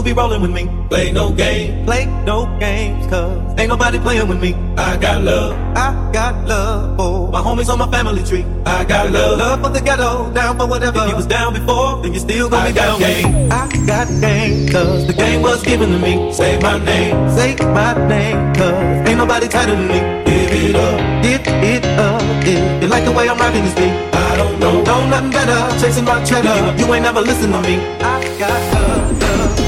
who be rolling with me. Play no game, play no games, cause ain't nobody playing with me. I got love, I got love for my homies on my family tree. I got love, love for the ghetto, down for whatever. If you was down before, then you still gonna be down. Game. I got game, cause the game was given to me. Say my name, say my name, cause ain't nobody tighter than me. Give it up, give it up, if you like the way I'm rocking this beat. I don't know, know nothing better, chasing my cheddar. You ain't never listen to me. I got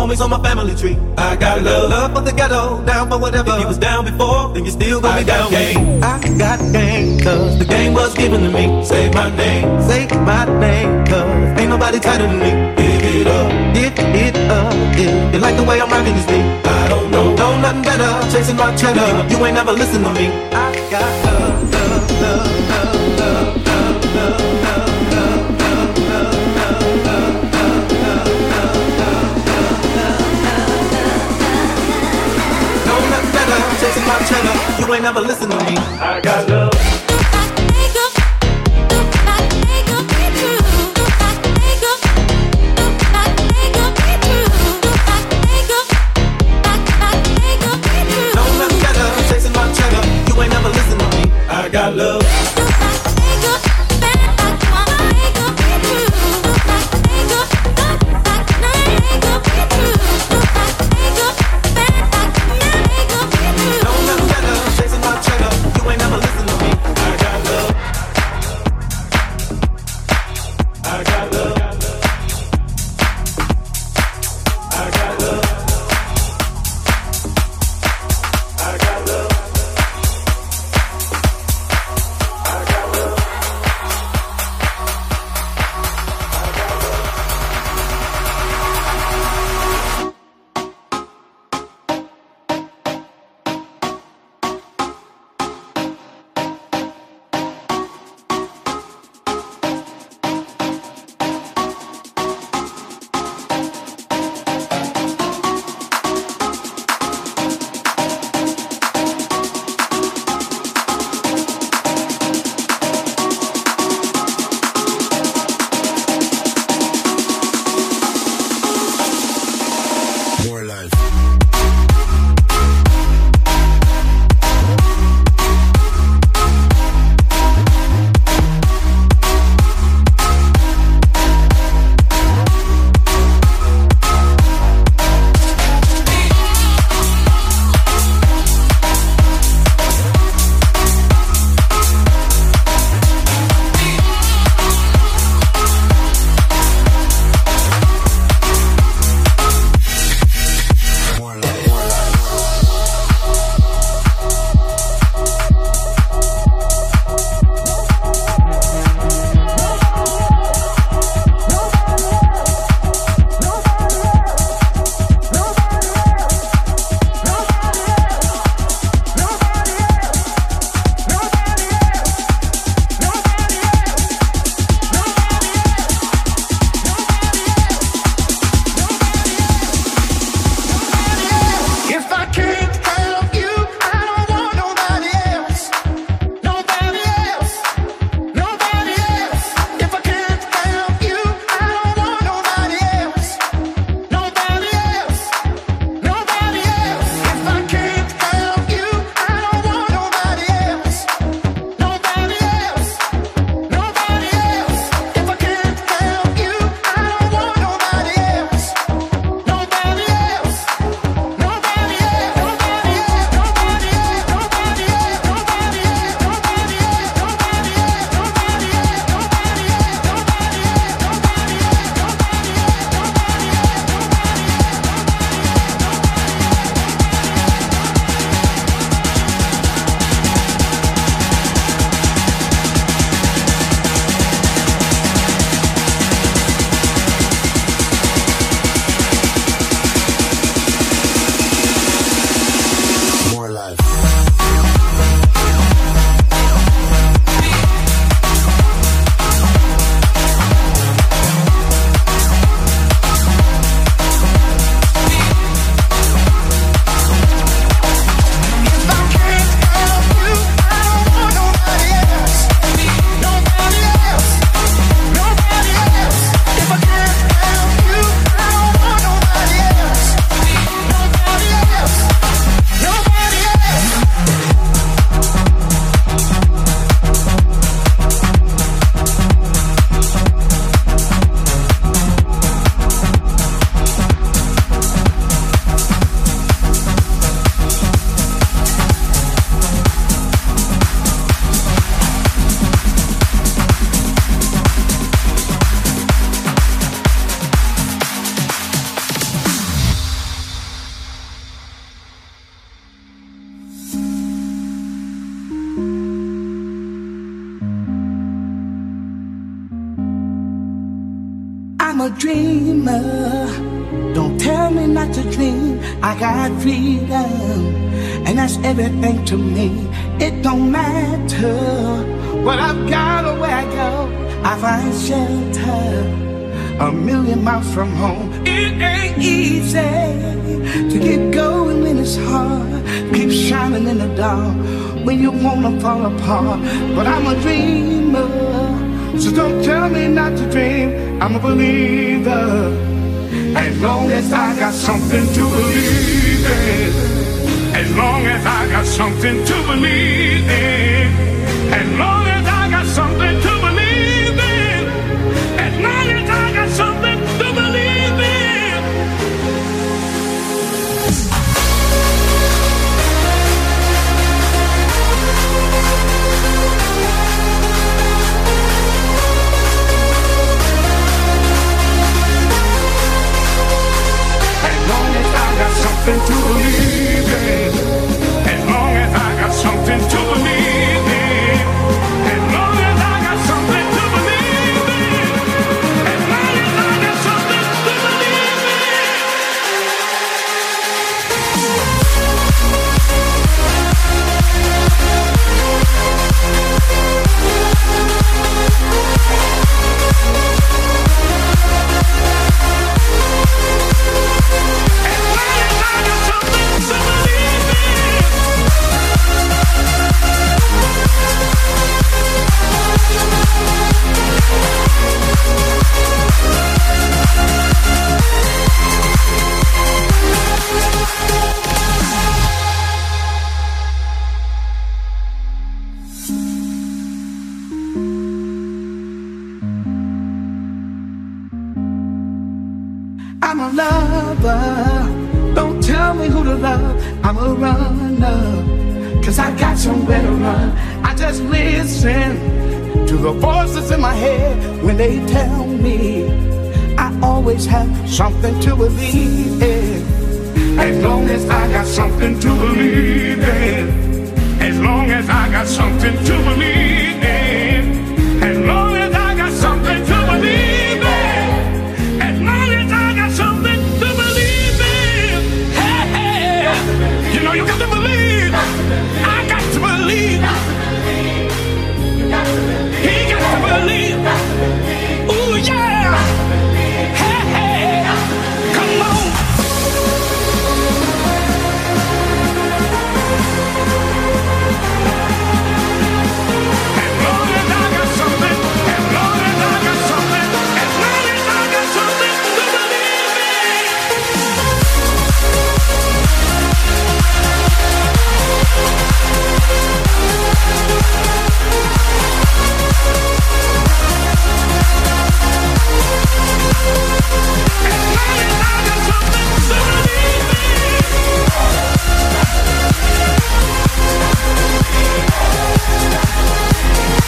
Homies on my family tree. I got love, love for the ghetto, down for whatever. If you was down before, then you still gonna be down. Game. I got game, cause the game was given to me. Say my name, say my name, cause ain't nobody tighter than me. Give it up, give it up. If you like the way I'm rocking this beat, I don't know, know nothing better. Chasing my cheddar, you ain't never listen to me. I got love, love, love, love, love, love, love. chasing ain't never listen to me. I got love. Easy to get going when it's hard. Keep shining in the dark when you wanna fall apart. But I'm a dreamer, so don't tell me not to dream. I'm a believer. As long as I got something to believe in. As long as I got something to believe in. As long as I got something something to believe in. As long as I got something to believe in. As long as I got something to believe in. As long as I got something to believe in. Cause I got somewhere to run. I just listen the voices in my head when they tell me I always have something to believe in. As long as I got something to believe in. As long as I got something to believe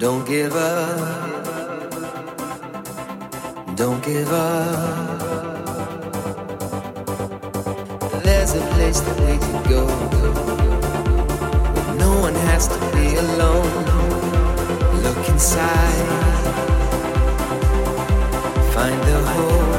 Don't give up. Don't give up. There's a place that we can go. No one has to be alone. Look inside. Find the hope.